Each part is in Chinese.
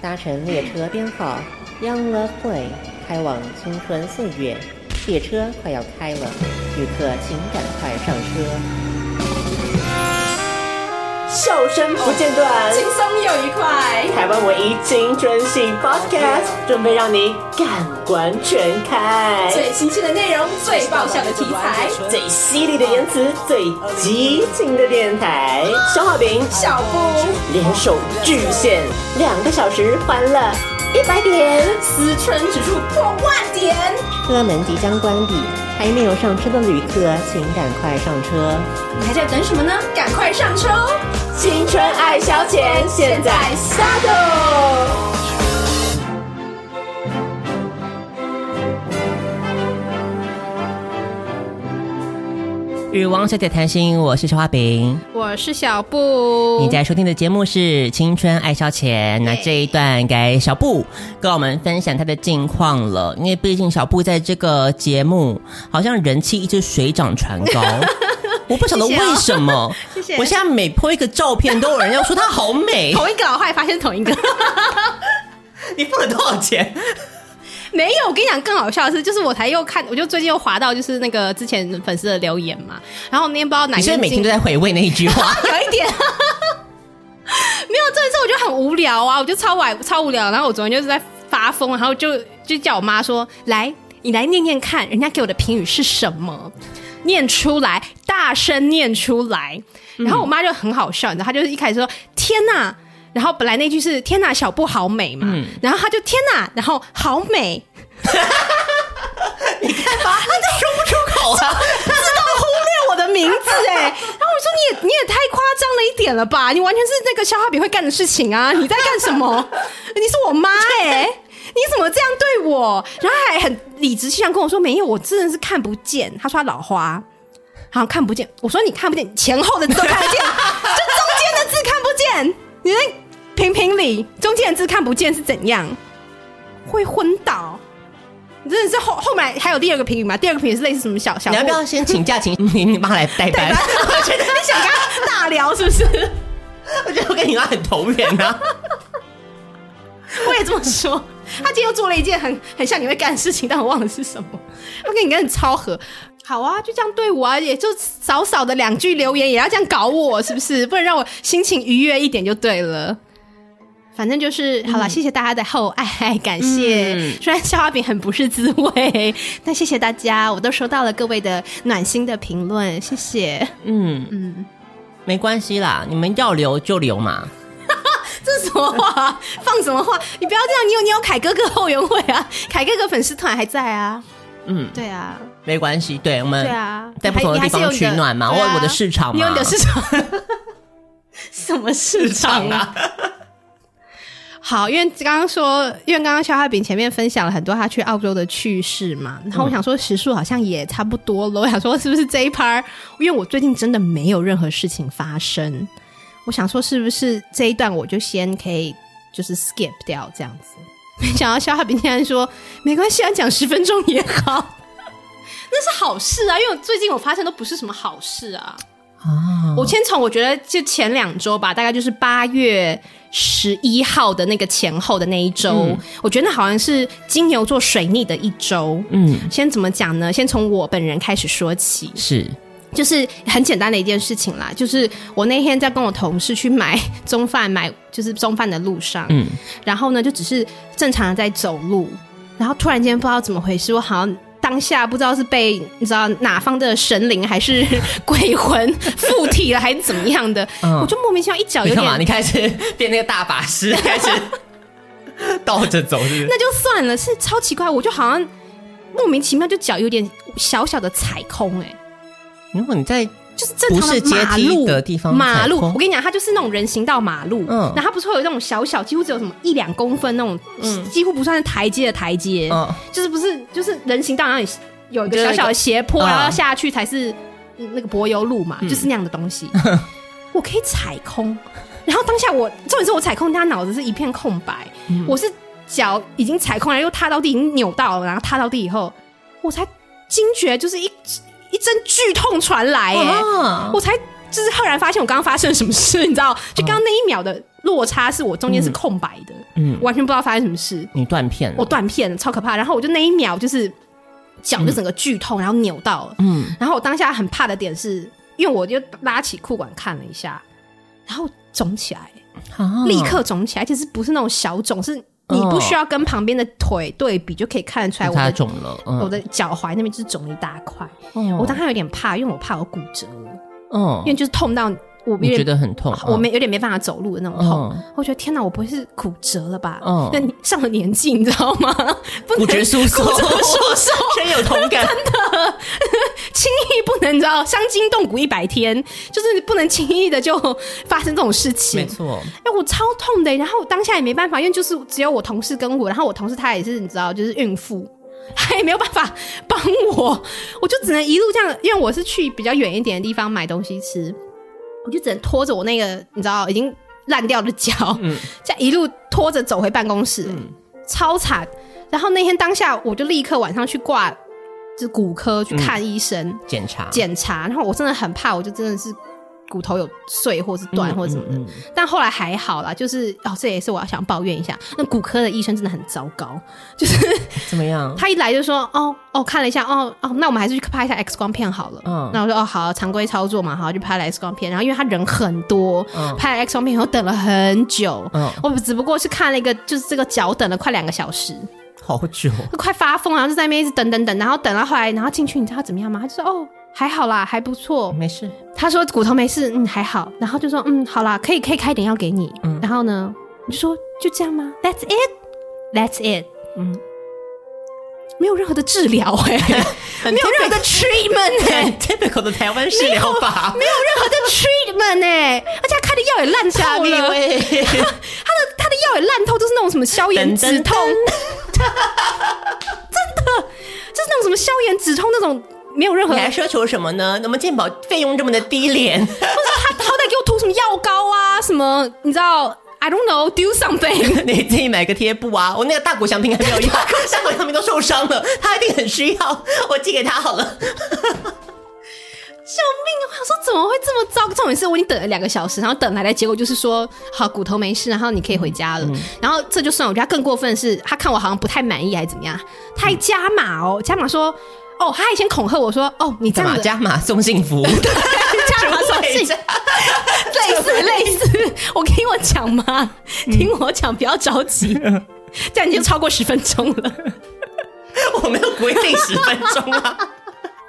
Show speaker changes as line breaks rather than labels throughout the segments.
搭乘列车编号 Young Love Way，开往青春岁月。列车快要开了，旅客请赶快上车。笑声不间断，轻松又愉快。台湾唯一青春系 Podcast，准备让你感官全开。最新鲜的内容，最爆笑的题材，最犀利的言辞，最激情的电台。小好饼、小布联手巨献，两个小时欢乐一百点，思春指数破万点。车门即将关闭，还没有上车的旅客，请赶快上车。你还在等什么呢？赶快上车哦！青春爱消遣，现在下与王小姐谈心，我是小花饼，
我是小布。
你在收听的节目是《青春爱消遣》，那这一段该小布跟我们分享他的近况了，因为毕竟小布在这个节目好像人气一直水涨船高。我不晓得为什么，谢谢。我现在每 po 一个照片，都有人要说她好美。
同一个，我后来发现同一个。
你付了多少钱？
没有，我跟你讲，更好笑的是，就是我才又看，我就最近又滑到就是那个之前粉丝的留言嘛，然后那天不知道哪，你
是每天都在回味那一句话？
有一点。没有，这次我就很无聊啊，我就超晚超无聊，然后我昨天就是在发疯，然后就就叫我妈说，来，你来念念看，人家给我的评语是什么。念出来，大声念出来，然后我妈就很好笑，你知道，她就是一开始说“天哪”，然后本来那句是“天哪，小布好美”嘛，嗯、然后他就“天哪”，然后好美，
你看吧，他就说不出口啊，
自动忽略我的名字哎，然后我说你也你也太夸张了一点了吧，你完全是那个消化饼会干的事情啊，你在干什么？你是我妈哎。你怎么这样对我？然后还很理直气壮跟我说：“没有，我真的是看不见。”他说他老花，好像看不见。我说：“你看不见，前后的字都看不见，就中间的字看不见。你在评评理，中间的字看不见是怎样？会昏倒？你真的是后后面还有第二个评语吗？第二个评语是类似什么小小？你
要不要先请假，请你你妈来代班？
我觉得你想跟他大聊是不是？
我觉得我跟你妈很投缘啊。
我也这么说。”他今天又做了一件很很像你会干的事情，但我忘了是什么。他跟你跟你超合，好啊，就这样对我啊，也就少少的两句留言，也要这样搞我，是不是？不能让我心情愉悦一点就对了。反正就是好了，嗯、谢谢大家的厚爱，感谢。嗯、虽然消化饼很不是滋味，但谢谢大家，我都收到了各位的暖心的评论，谢谢。嗯
嗯，没关系啦，你们要留就留嘛。
这是什么话？放什么话？你不要这样！你有你有凯哥哥后援会啊，凯哥哥粉丝团还在啊。嗯，对啊，
没关系。对我们对啊，在不同的地方取暖嘛。我我的市场嘛，
你有你的市场。什么市场啊？好，因为刚刚说，因为刚刚肖海饼前面分享了很多他去澳洲的趣事嘛，然后我想说时数好像也差不多了。我想说是不是这一 part？因为我最近真的没有任何事情发生。我想说，是不是这一段我就先可以就是 skip 掉这样子？没想到肖海饼竟然说没关系，要讲十分钟也好，那是好事啊！因为最近我发现都不是什么好事啊。哦，我先从我觉得就前两周吧，大概就是八月十一号的那个前后的那一周，嗯、我觉得那好像是金牛座水逆的一周。嗯，先怎么讲呢？先从我本人开始说起。
是。
就是很简单的一件事情啦，就是我那天在跟我同事去买中饭，买就是中饭的路上，嗯，然后呢就只是正常的在走路，然后突然间不知道怎么回事，我好像当下不知道是被你知道哪方的神灵还是 鬼魂附体了还是怎么样的，嗯、我就莫名其妙一脚有点，
你，你开始 变那个大法师，开始 倒着走是不是？
那就算了，是超奇怪，我就好像莫名其妙就脚有点小小的踩空、欸，哎。
如果你在
就是正常的马路
的地方，
马路，我跟你讲，它就是那种人行道马路，嗯，然后它不是会有那种小小，几乎只有什么一两公分那种，嗯，几乎不算是台阶的台阶，嗯，就是不是就是人行道，然后你有一个小小的斜坡，然后下去才是那个柏油路嘛，就是那样的东西，我可以踩空，然后当下我重点是我踩空，他脑子是一片空白，我是脚已经踩空了，又踏到地，已经扭到了，然后踏到地以后，我才惊觉，就是一。一阵剧痛传来，哎，我才就是赫然发现我刚刚发生了什么事，你知道？就刚刚那一秒的落差，是我中间是空白的，嗯，完全不知道发生什么事。
你断片了，
我断片了，超可怕。然后我就那一秒就是脚就整个剧痛，然后扭到了，嗯。然后我当下很怕的点是，因为我就拉起裤管看了一下，然后肿起来，立刻肿起来，而且是不是那种小肿，是你不需要跟旁边的腿对比就可以看得出来，我的
肿了，
我的脚踝那边就是肿了一大块。我当时有点怕，因为我怕我骨折了。
嗯，
因为就是痛到我，
觉得很痛，
我没有点没办法走路的那种痛。我觉得天哪，我不会是骨折了吧？嗯，那上了年纪，你知道吗？
骨折疏松，骨折疏松，深有同感。
真的，轻易不能，你知道，伤筋动骨一百天，就是不能轻易的就发生这种事情。
没错，
哎，我超痛的，然后当下也没办法，因为就是只有我同事跟我，然后我同事她也是，你知道，就是孕妇。他也没有办法帮我，我就只能一路这样，因为我是去比较远一点的地方买东西吃，我就只能拖着我那个你知道已经烂掉的脚，嗯，这样一路拖着走回办公室，嗯，超惨。然后那天当下，我就立刻晚上去挂，就骨科去看医生
检查
检查，然后我真的很怕，我就真的是。骨头有碎或是断或者什么的，但后来还好啦。就是哦，这也是我要想抱怨一下，那骨科的医生真的很糟糕。就是
怎么样？
他一来就说哦哦，看了一下哦哦，那我们还是去拍一下 X 光片好了。嗯，那我说哦好，常规操作嘛，好就拍了 X 光片。然后因为他人很多，嗯、拍了 X 光片以后等了很久。嗯，我只不过是看了一个，就是这个脚等了快两个小时，
好久，
快发疯，然后就在那边一直等等等，然后等到后来，然后进去，你知道他怎么样吗？他就说哦。还好啦，还不错，
没事。
他说骨头没事，嗯，还好。然后就说，嗯，好啦，可以可以开点药给你。嗯，然后呢，你就说就这样吗？That's it，That's it。嗯，没有任何的治疗哎，没有任何的 treatment 哎
，typical 的台湾式疗法，
没有任何的 treatment 哎，而且他开的药也烂透了，他的他的药也烂透，就是那种什么消炎止痛，真的就是那种什么消炎止痛那种。没有任何，
你还奢求什么呢？那么鉴宝费用这么的低廉？不是
他好歹给我涂什么药膏啊？什么你知道？I don't know. Do something.
你自己买个贴布啊！我那个大谷翔平还没有用，大谷翔平都受伤了，他一定很需要。我寄给他好了。
救命啊！我想说怎么会这么糟？重点是我已经等了两个小时，然后等来的结果就是说好骨头没事，然后你可以回家了。然后这就算，我觉得他更过分的是，他看我好像不太满意还是怎么样，他还加码哦，加码说。哦，他以前恐吓我说：“哦，你这样
加码送幸福，
对，加码送幸福，类 似类似。我听我讲嘛，听我讲，不要着急，这样已经超过十分钟了。
我没有规定十分钟啊。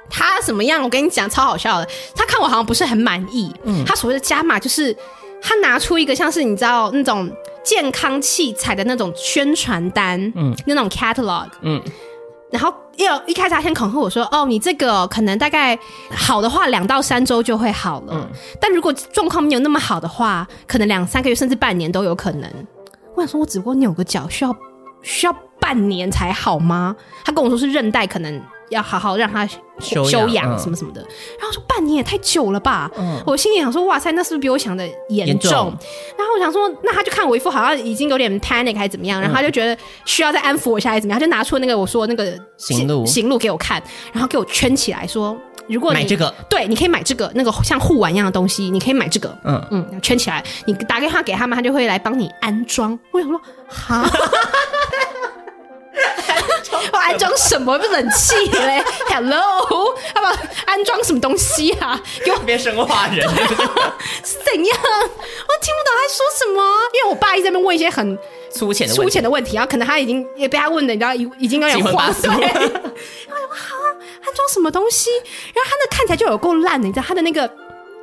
他怎么样？我跟你讲，超好笑的。他看我好像不是很满意。嗯，他所谓的加码就是他拿出一个像是你知道那种健康器材的那种宣传单，嗯，那种 catalog，嗯。”然后又一开始他先恐吓我说：“哦，你这个可能大概好的话两到三周就会好了，嗯、但如果状况没有那么好的话，可能两三个月甚至半年都有可能。”我想说，我只不过扭个脚，需要需要半年才好吗？他跟我说是韧带可能。要好好让他休养什么什么的，然后说半年也太久了吧？我心里想说，哇塞，那是不是比我想的严重？然后我想说，那他就看我一副好像已经有点 panic 还是怎么样，然后他就觉得需要再安抚我一下还是怎么样，他就拿出那个我说的那个
行路。
行路给我看，然后给我圈起来说，如果你
买这个，
对，你可以买这个那个像护腕一样的东西，你可以买这个，嗯。嗯，圈起来，你打电话给他们，他就会来帮你安装。我想说，哈。我安装什么？不冷气嘞？Hello，要不要安装什么东西啊？给我
别生化人
是怎样？我听不懂他说什么，因为我爸一直在那边问一些很
粗浅的
粗浅的问题，然后可能他已经也被他问的，你知道，已已经有点慌。对，然后 我说好啊，安装什么东西？然后他那看起来就有够烂的，你知道他的那个。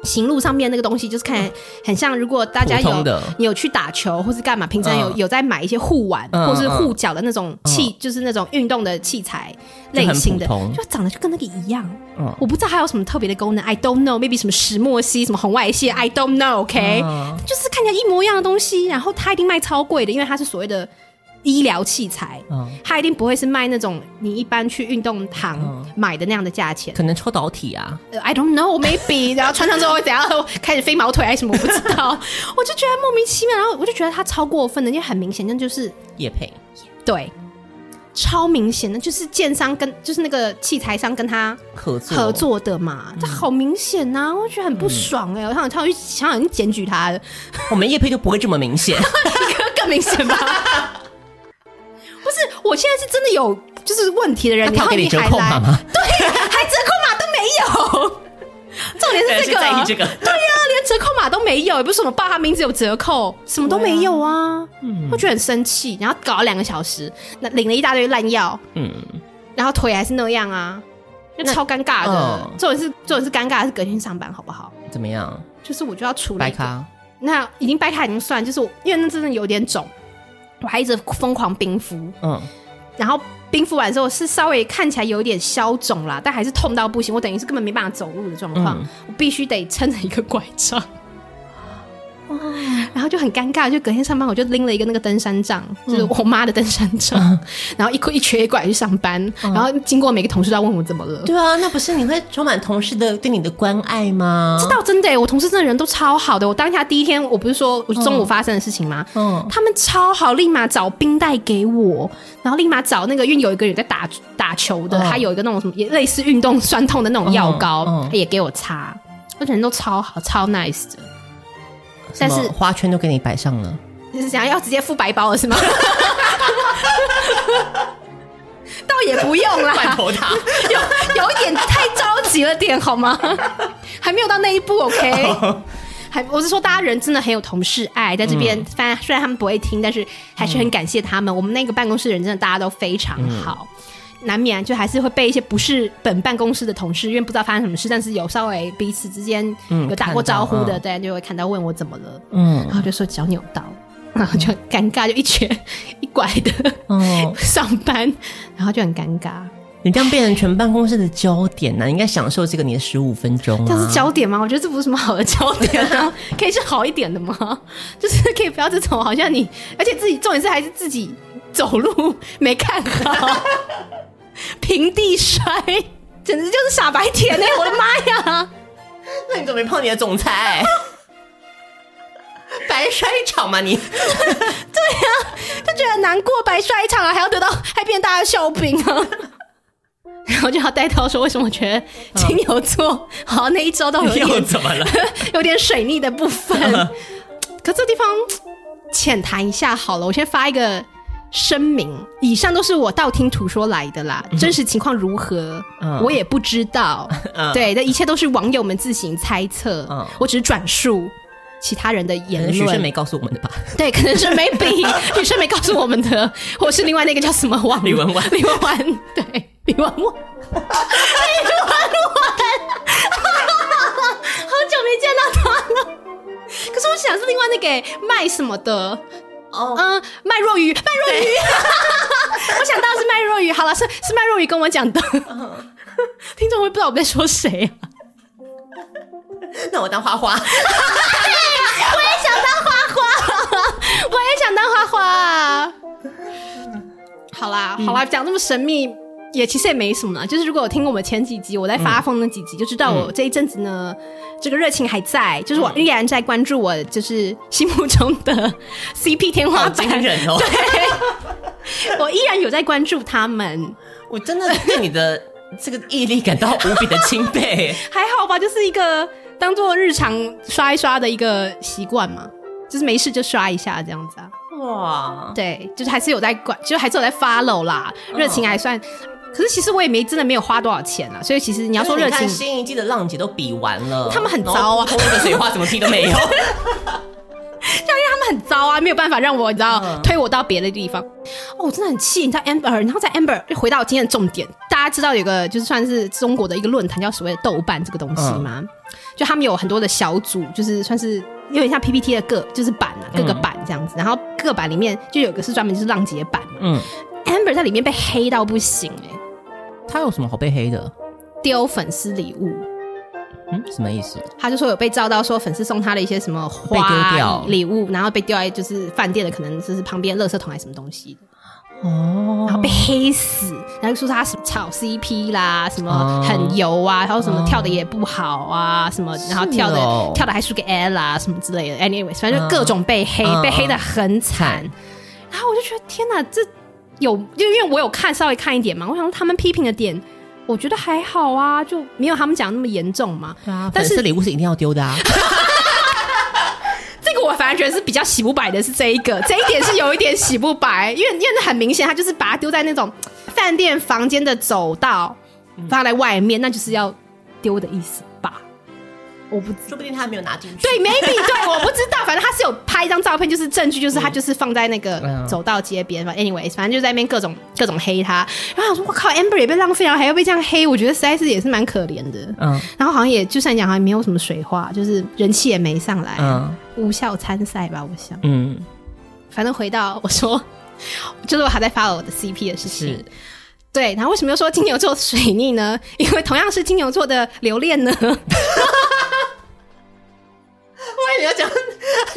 行路上面那个东西，就是看很像。如果大家有你有去打球或是干嘛，平常有有在买一些护腕或是护脚的那种器，就是那种运动的器材类型的，就长得就跟那个一样。我不知道还有什么特别的功能，I don't know，maybe 什么石墨烯、什么红外线，I don't know，OK，就是看起来一模一样的东西，然后它一定卖超贵的，因为它是所谓的。医疗器材，嗯，他一定不会是卖那种你一般去运动堂买的那样的价钱，
可能抽导体啊
，I don't know，maybe，然后穿上之后会怎样，开始飞毛腿还是什么，我不知道，我就觉得莫名其妙，然后我就觉得他超过分的，因为很明显，那就是
叶配，
对，超明显的，就是建商跟就是那个器材商跟他
合作。
合作的嘛，这好明显呐、啊，我觉得很不爽哎、欸，我想想去想想去检举他的，
我们叶配就不会这么明显，
更明显吧？不是，我现在是真的有就是问题的人，你要给你折扣码吗？对，还折扣码都没有。重点是这个，
是这个，
对呀、啊，连折扣码都没有，也不是什么报他名字有折扣，什么都没有啊。嗯，我觉得很生气，然后搞了两个小时，那领了一大堆烂药，嗯，然后腿还是那样啊，那超尴尬的。哦、重点是重点是尴尬的是隔天上班好不好？
怎么样？
就是我就要处理那已经掰开已经算，就是我因为那真的有点肿，我还一直疯狂冰敷，嗯，然后。冰敷完之后是稍微看起来有点消肿啦，但还是痛到不行。我等于是根本没办法走路的状况，嗯、我必须得撑着一个拐杖。哇，然后就很尴尬，就隔天上班我就拎了一个那个登山杖，嗯、就是我妈的登山杖，嗯、然后一一瘸一拐去上班，嗯、然后经过每个同事都要问我怎么了。
对啊，那不是你会充满同事的对你的关爱吗？
这倒真的，我同事真的人都超好的。我当下第一天，我不是说我中午发生的事情吗？嗯，他们超好，立马找冰袋给我，然后立马找那个，因为有一个人在打打球的，嗯、他有一个那种什么也类似运动酸痛的那种药膏，他也给我擦，而且人都超好，超 nice 的。但是
花圈都给你摆上了，
你是想要直接付白包了是吗？倒也不用啦，
罐头塔
有有一点太着急了点好吗？还没有到那一步，OK？还我是说，大家人真的很有同事爱，在这边，虽然虽然他们不会听，但是还是很感谢他们。我们那个办公室的人真的大家都非常好。难免就还是会被一些不是本办公室的同事，因为不知道发生什么事，但是有稍微彼此之间有打过招呼的，大家、嗯、就会看到问我怎么了，嗯，然后就说脚扭到，然后就很尴尬，就一瘸 一拐的，嗯，上班，然后就很尴尬。
你这样变成全办公室的焦点呢、啊？你应该享受这个你的十五分钟、啊。
这是焦点吗？我觉得这不是什么好的焦点啊，可以是好一点的吗？就是可以不要这种好像你，而且自己重点是还是自己走路没看好。平地摔，简直就是傻白甜哎！我的妈呀！
那你怎么没碰你的总裁？白摔一场吗你？对
呀，就觉得难过，白摔一场啊，还要得到，还变大家笑柄啊！然后就要带到说，为什么我觉得金牛座、哦、好那一周都有点
又怎么了？
有点水逆的部分。可这地方浅谈一下好了，我先发一个。声明：以上都是我道听途说来的啦，真实情况如何，嗯、我也不知道。嗯、对，这一切都是网友们自行猜测，嗯、我只是转述其他人的言论。
女生没告诉我们的吧？
对，可能是 maybe 女生没告诉我们的，或是另外那个叫什么王？
李文婉，
李文婉，对，李文婉，李文婉，好久没见到他了。可是我想是另外那个卖什么的。哦，嗯，麦若愚，麦若愚，对 我想到的是麦若愚。好了，是是麦若愚跟我讲的，听众会不知道我在说谁啊？
那我当花花，
我也想当花花，我也想当花花。好啦，好啦，讲这么神秘。也其实也没什么，就是如果有听过我们前几集，我在发疯那几集，嗯、就知道我这一阵子呢，嗯、这个热情还在，就是我依然在关注我就是心目中的 CP 天花板。
人哦，
对，我依然有在关注他们，
我真的对你的这个毅力感到无比的钦佩，
还好吧，就是一个当做日常刷一刷的一个习惯嘛，就是没事就刷一下这样子啊，哇，对，就是还是有在管，就还是有在 follow 啦，热情还算。哦可是其实我也没真的没有花多少钱啊，所以其实你要说热情，
新一季的浪姐都比完了，
他们很糟啊，
后面的水花怎么踢都没有，像
因为他们很糟啊，没有办法让我你知道、嗯、推我到别的地方。哦，我真的很气，你知道 Amber，然后在 Amber 又回到今天的重点，大家知道有个就是算是中国的一个论坛叫所谓的豆瓣这个东西吗？嗯、就他们有很多的小组，就是算是有点像 PPT 的各就是版啊，各个版这样子，嗯、然后各版里面就有个是专门就是浪姐版，嗯，Amber 在里面被黑到不行哎、欸。
他有什么好被黑的？
丢粉丝礼物，
嗯，什么意思？
他就说有被照到说粉丝送他的一些什么花礼物，然后被丢在就是饭店的可能就是旁边垃圾桶还是什么东西哦，然后被黑死，然后说他什么炒 CP 啦，什么很油啊，然后什么跳的也不好啊，什么然后跳的跳的还输给 Ella 什么之类的，anyways，反正就各种被黑，被黑的很惨。然后我就觉得天哪，这。有，就因为我有看稍微看一点嘛，我想说他们批评的点，我觉得还好啊，就没有他们讲那么严重嘛。
对啊，
但是
礼物是一定要丢的啊。
这个我反而觉得是比较洗不白的，是这一个，这一点是有一点洗不白，因为因为很明显，他就是把它丢在那种饭店房间的走道，放在外面，那就是要丢的意思。我不，
说不定他没有拿进去。
对，maybe 对，我不知道，反正他是有拍一张照片，就是证据，就是他就是放在那个走道街边嘛。嗯、anyways，反正就在那边各种各种黑他。然后我说，我靠，Amber 也被浪费，然后还要被这样黑，我觉得实在是也是蛮可怜的。嗯。然后好像也就算讲，好像没有什么水花，就是人气也没上来。嗯。无效参赛吧，我想。嗯。反正回到我说，就是我还在 follow 我的 CP 的事情。对，然后为什么又说金牛座水逆呢？因为同样是金牛座的留恋呢。
你要讲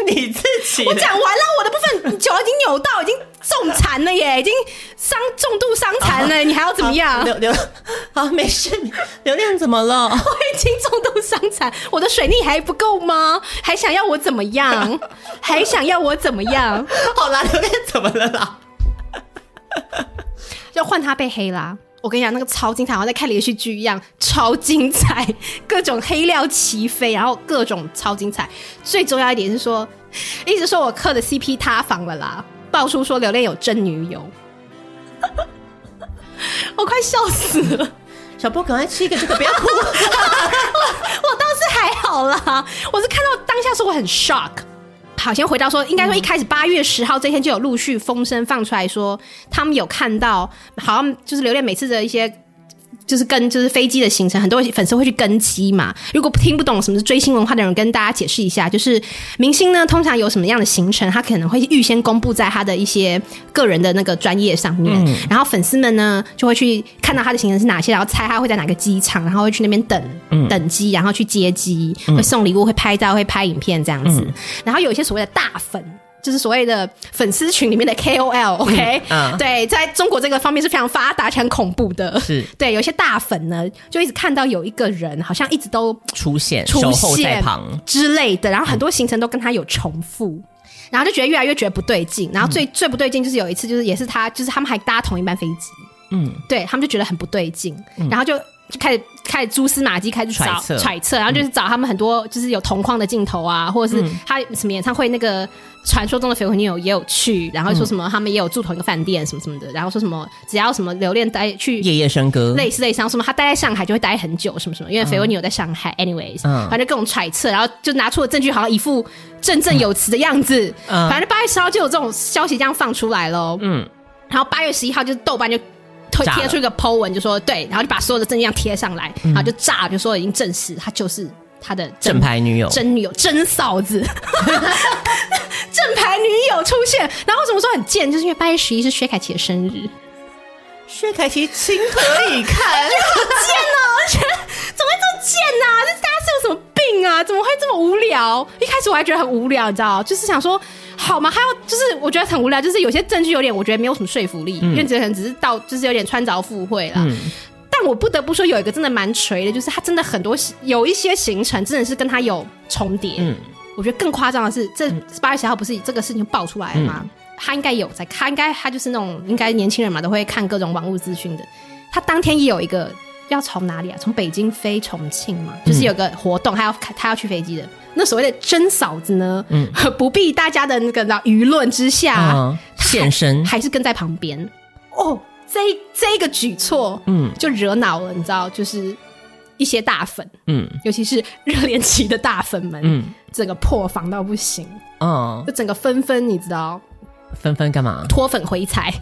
你自己，
我讲完了，我的部分脚已经扭到，已经重残了耶，已经伤重度伤残了，啊、你还要怎么样？
流流，好，没事，流量怎么了？
我已经重度伤残，我的水力还不够吗？还想要我怎么样？还想要我怎么样？
好啦，流量怎么了啦？
要换他被黑啦。我跟你讲，那个超精彩，好像在看连续剧一样，超精彩，各种黑料齐飞，然后各种超精彩。最重要一点是说，一直说我磕的 CP 塌房了啦，爆出说刘恋有真女友，我快笑死了。
小波，赶快吃一个这个，不要哭。我
倒是还好啦，我是看到当下说我很 shock。好，先回到说，应该说一开始八月十号这天就有陆续风声放出来说，他们有看到，好像就是刘恋每次的一些。就是跟就是飞机的行程，很多粉丝会去跟机嘛。如果听不懂什么是追星文化的人，跟大家解释一下，就是明星呢，通常有什么样的行程，他可能会预先公布在他的一些个人的那个专业上面，嗯、然后粉丝们呢就会去看到他的行程是哪些，然后猜他会在哪个机场，然后会去那边等、嗯、等机，然后去接机，会送礼物，会拍照，会拍影片这样子。嗯、然后有一些所谓的大粉。就是所谓的粉丝群里面的 KOL，OK，、okay? 嗯嗯、对，在中国这个方面是非常发达且、很恐怖的。是对，有些大粉呢，就一直看到有一个人好像一直都
出现、
出现
旁
之类的，然后很多行程都跟他有重复，嗯、然后就觉得越来越觉得不对劲。然后最、嗯、最不对劲就是有一次，就是也是他，就是他们还搭同一班飞机，嗯，对他们就觉得很不对劲，嗯、然后就。就开始开始蛛丝马迹，开始找揣测，揣测，然后就是找他们很多，就是有同框的镜头啊，或者是他什么演唱会那个传说中的绯闻女友也有去，然后说什么他们也有住同一个饭店什么什么的，然后说什么只要什么留恋待去
夜夜笙歌，
类似类似，然后什么他待在上海就会待很久什么什么，因为绯闻女友在上海，anyways，反正各种揣测，然后就拿出了证据，好像一副振振有词的样子。反正八月十号就有这种消息这样放出来喽。嗯，然后八月十一号就是豆瓣就。贴出一个 po 文，就说对，然后就把所有的证据贴上来，然后就炸，就说已经证实他就是他的
正牌女友、
真女友、真嫂子，正牌女友出现。然后为什么说很贱？就是因为八月十一是薛凯琪的生日，
薛凯琪情何以堪？
好贱哦！而且怎么会这么贱呢？这大家是有什么病啊？怎么会这么无聊？一开始我还觉得很无聊，你知道，就是想说。好吗？还有就是，我觉得很无聊，就是有些证据有点，我觉得没有什么说服力，嗯、因为这可能只是到，就是有点穿凿附会了。嗯、但我不得不说，有一个真的蛮锤的，就是他真的很多有一些行程真的是跟他有重叠。嗯，我觉得更夸张的是，这八月十号不是这个事情爆出来了吗？嗯、他应该有在看，应该他就是那种应该年轻人嘛，都会看各种网络资讯的。他当天也有一个要从哪里啊？从北京飞重庆嘛，就是有个活动，他要他要去飞机的。那所谓的真嫂子呢？嗯，不必大家的那个舆论之下
现身，
还是跟在旁边。哦，这这个举措，嗯，就惹恼了，你知道，就是一些大粉，嗯，尤其是热恋期的大粉们，嗯，整个破防到不行，嗯，就整个纷纷，你知道，
纷纷干嘛？
脱粉回踩。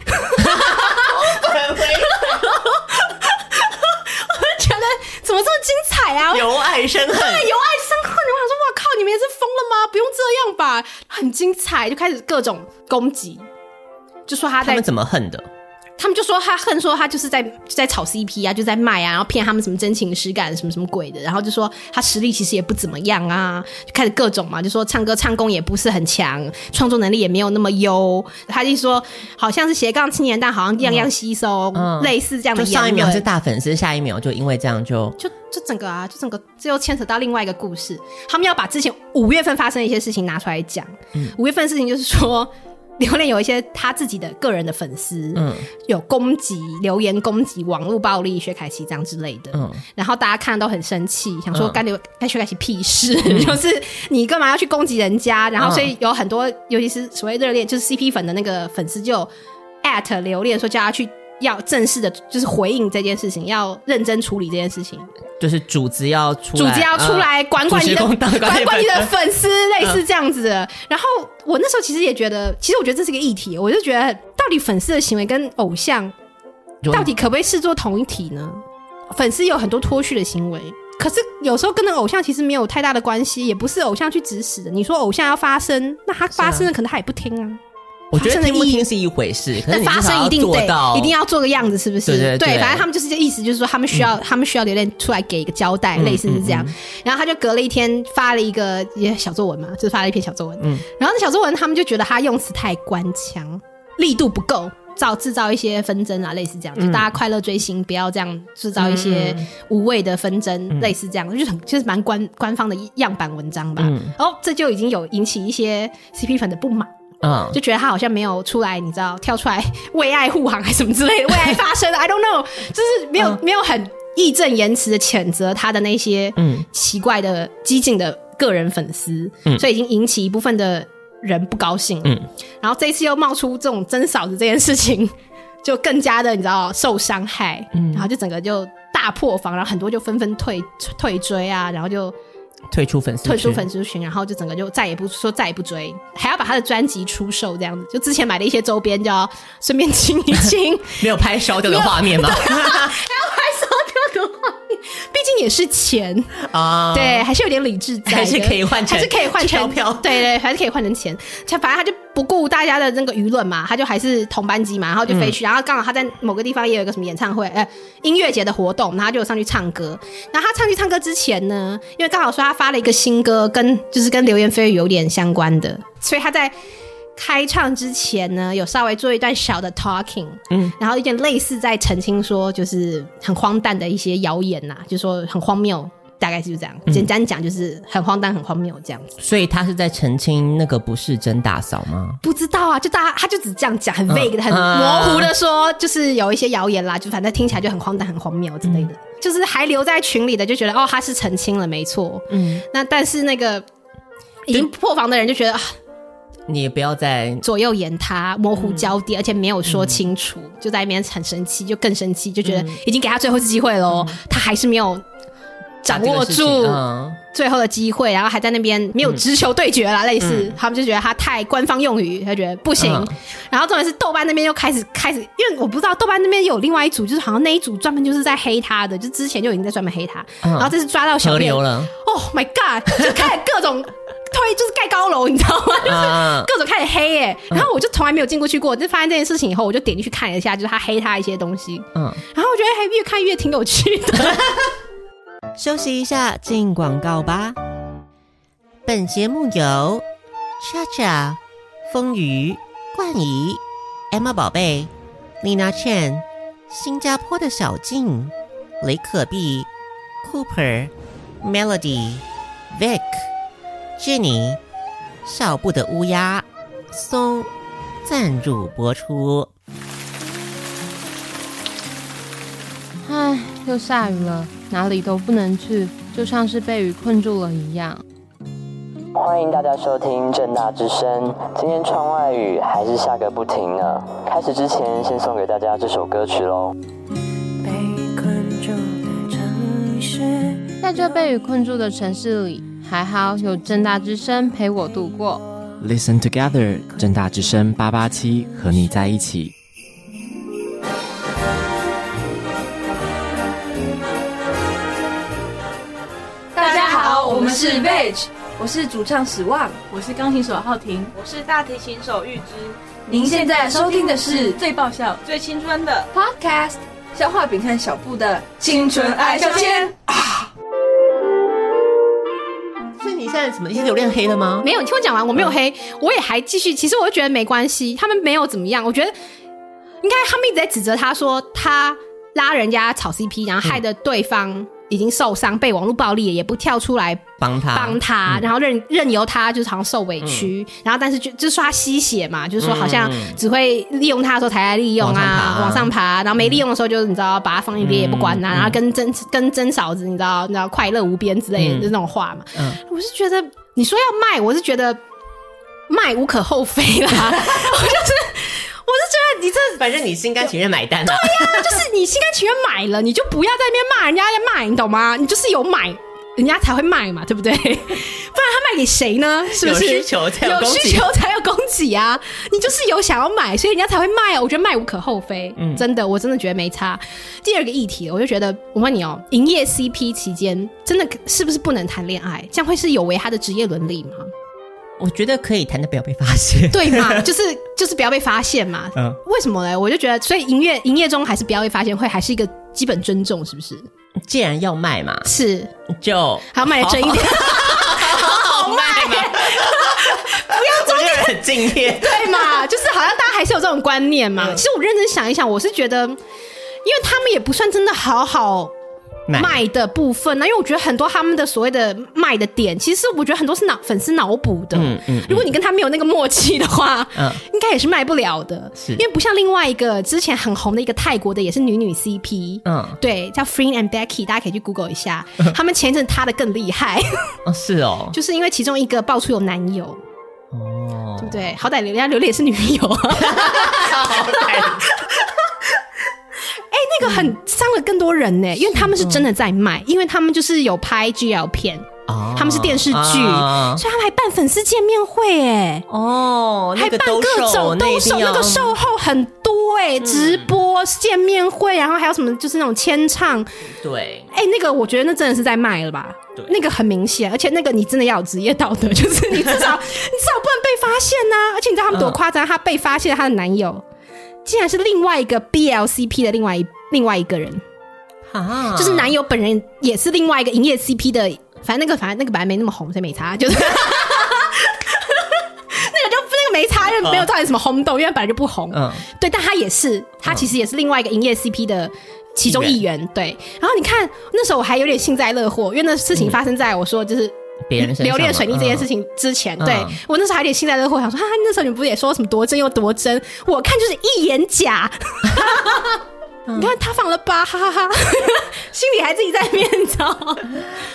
么这么精彩啊！
由爱生恨，对，由爱
生恨。我想说，哇靠，你们也是疯了吗？不用这样吧，很精彩，就开始各种攻击，就说他在
他们怎么恨的。
他们就说他恨，说他就是在在炒 CP 啊，就在卖啊，然后骗他们什么真情实感什么什么鬼的，然后就说他实力其实也不怎么样啊，就开始各种嘛，就说唱歌唱功也不是很强，创作能力也没有那么优。他就说好像是斜杠青年，但好像样样吸收，嗯、类似这样的。就
上一秒是大粉丝，下一秒就因为这样就
就就整个啊，就整个这又牵扯到另外一个故事。他们要把之前五月份发生的一些事情拿出来讲。嗯、五月份的事情就是说。留恋有一些他自己的个人的粉丝，嗯，有攻击、留言攻击、网络暴力薛凯琪这样之类的，嗯，然后大家看了都很生气，想说干刘干薛凯琪屁事，嗯、就是你干嘛要去攻击人家？然后所以有很多，尤其是所谓热恋，就是 CP 粉的那个粉丝就 at 留恋说叫他去。要正式的，就是回应这件事情，要认真处理这件事情。
就是主子要出来，
主子要出来管管你的，管管你的粉丝，类似这样子的。然后我那时候其实也觉得，其实我觉得这是个议题。我就觉得，到底粉丝的行为跟偶像，到底可不可以视作同一体呢？粉丝有很多脱序的行为，可是有时候跟那个偶像其实没有太大的关系，也不是偶像去指使的。你说偶像要发声，那他发声了，可能他也不听啊。
我觉得听不听是一回事，
但发生一定得一定要做个样子，是不是？
对对对，
对，反正他们就是这意思，就是说他们需要、嗯、他们需要留恋出来给一个交代，嗯、类似是这样。然后他就隔了一天发了一个也小作文嘛，就是发了一篇小作文。嗯，然后那小作文他们就觉得他用词太官腔，力度不够，造制造一些纷争啊，类似这样，就大家快乐追星，不要这样制造一些无谓的纷争、嗯，类似这样，就很就是蛮官官方的样板文章吧。嗯，然后这就已经有引起一些 CP 粉的不满。嗯，就觉得他好像没有出来，你知道，跳出来 为爱护航还是什么之类的，为爱发声，I don't know，就是没有、嗯、没有很义正言辞的谴责他的那些嗯奇怪的激进的个人粉丝，嗯，所以已经引起一部分的人不高兴，嗯，然后这一次又冒出这种真嫂子这件事情，就更加的你知道受伤害，嗯，然后就整个就大破防，然后很多就纷纷退退追啊，然后就。
退出粉丝
退出粉丝群，然后就整个就再也不说再也不追，还要把他的专辑出售这样子。就之前买的一些周边，就要顺便清一清。
没有拍烧掉的画面
吗？也是钱啊。对，还是有点理智在，
还是可以换成，
还是可以换成
票。
对对，还是可以换成钱。他反正他就不顾大家的那个舆论嘛，他就还是同班机嘛，然后就飞去。嗯、然后刚好他在某个地方也有一个什么演唱会，呃，音乐节的活动，然后他就上去唱歌。然后他上去唱歌之前呢，因为刚好说他发了一个新歌，跟就是跟流言蜚语有点相关的，所以他在开唱之前呢，有稍微做一段小的 talking，嗯，然后有点类似在澄清说，就是很荒诞的一些谣言呐，就说很荒谬。大概是这样，简单讲就是很荒诞、很荒谬这样子。
所以他是在澄清那个不是真大嫂吗？
不知道啊，就大家他就只这样讲，很 vague 的、很模糊的说，就是有一些谣言啦，就反正听起来就很荒诞、很荒谬之类的。就是还留在群里的就觉得哦，他是澄清了，没错。嗯，那但是那个已经破防的人就觉得啊，
你不要再
左右言他，模糊焦点，而且没有说清楚，就在那边很生气，就更生气，就觉得已经给他最后一次机会喽，他还是没有。掌握住最后的机会，然后还在那边没有直球对决啦，类似他们就觉得他太官方用语，他觉得不行。然后重点是豆瓣那边又开始开始，因为我不知道豆瓣那边有另外一组，就是好像那一组专门就是在黑他的，就之前就已经在专门黑他，然后这次抓到小编了，Oh my god，就开始各种推，就是盖高楼，你知道吗？就是各种开始黑耶。然后我就从来没有进过去过，就发现这件事情以后，我就点进去看了一下，就是他黑他一些东西，嗯，然后我觉得还越看越挺有趣的。
休息一下，进广告吧。本节目由 CHACHA、风鱼、冠仪、Emma 宝贝、Lina Chen、新加坡的小静、雷可碧、Cooper、Melody、Vic、Jenny、少布的乌鸦、松赞助播出。
唉，又下雨了。哪里都不能去，就像是被雨困住了一样。
欢迎大家收听正大之声。今天窗外雨还是下个不停呢。开始之前，先送给大家这首歌曲喽。
被困住的城市，在这被雨困住的城市里，还好有正大之声陪我度过。
Listen together，正大之声八八七和你在一起。
大家好我们是 Veg，我是主唱史旺，我是钢琴手浩庭，
我是大提琴手玉芝。
您现在收听的是
最爆笑、最青春的
Podcast《消化饼和小布的青春爱消遣》啊！
现在怎么？一些流量黑了吗？
没有，你听我讲完，我没有黑，嗯、我也还继续。其实我就觉得没关系，他们没有怎么样。我觉得应该他们一直在指责他说他拉人家炒 CP，然后害得对方。已经受伤，被网络暴力，也不跳出来
帮他。
帮他，
嗯、
然后任任由他就是好像受委屈，嗯、然后但是就就说他吸血嘛，就是说好像只会利用他的时候才来利用啊，往上爬，然后没利用的时候就是你知道把他放一边也不管呐、然后跟曾跟曾嫂子你知道你知道快乐无边之类的、那种话嘛，嗯、我是觉得你说要卖，我是觉得卖无可厚非啦，我就是。我是觉得你这
反正你心甘情愿买单啊，
对呀、啊，就是你心甘情愿买了，你就不要在那边骂人家要卖，你懂吗？你就是有买，人家才会卖嘛，对不对？不然他卖给谁呢？是不是？
有需求才有供给，
有需求才有供给啊！你就是有想要买，所以人家才会卖啊！我觉得卖无可厚非，嗯，真的，我真的觉得没差。第二个议题，我就觉得，我问你哦，营业 CP 期间真的是不是不能谈恋爱？这样会是有违他的职业伦理吗？
我觉得可以谈的，不要被发现，
对嘛？就是就是不要被发现嘛。嗯，为什么呢？我就觉得，所以营业营业中还是不要被发现，会还是一个基本尊重，是不是？
既然要卖嘛，
是
就
好卖的真一点，
好好卖嘛，不要中间很敬业，
对嘛？就是好像大家还是有这种观念嘛。其实我认真想一想，我是觉得，因为他们也不算真的好好。卖的部分呢？因为我觉得很多他们的所谓的卖的点，其实我觉得很多是脑粉丝脑补的。嗯嗯。如果你跟他没有那个默契的话，嗯，应该也是卖不了的。是，因为不像另外一个之前很红的一个泰国的，也是女女 CP。嗯，对，叫 Freen and Becky，大家可以去 Google 一下。他们前一阵塌的更厉害。
哦，是哦。就是因为其中一个爆出有男友。哦。对不对？好歹人家刘烈也是女友。好歹。那个很伤了更多人呢，因为他们是真的在卖，因为他们就是有拍 GL 片，哦、他们是电视剧，哦、所以他们还办粉丝见面会，哎，哦，还办各种兜售，那个售后很多，哎，直播见面会，然后还有什么就是那种签唱，对，哎，那个我觉得那真的是在卖了吧？对，那个很明显，而且那个你真的要有职业道德，就是你至少 你至少不能被发现呐、啊，而且你知道他们多夸张，他被发现他的男友。竟然是另外一个 BLCP 的另外一另外一个人，啊，就是男友本人也是另外一个营业 CP 的，反正那个反正那个本来没那么红，所以没差，就是 那个就那个没差，因为没有造成什么轰动，因为本来就不红，嗯，对，但他也是，他其实也是另外一个营业 CP 的其中一员，对。然后你看那时候我还有点幸灾乐祸，因为那事情发生在我说就是。别人留恋水逆这件事情之前，嗯、对我那时候还有点幸灾乐祸，想说哈哈，那时候你不是也说什么多真又多真？我看就是一眼假。嗯、你看他放了八，哈哈哈，心里还自己在面罩。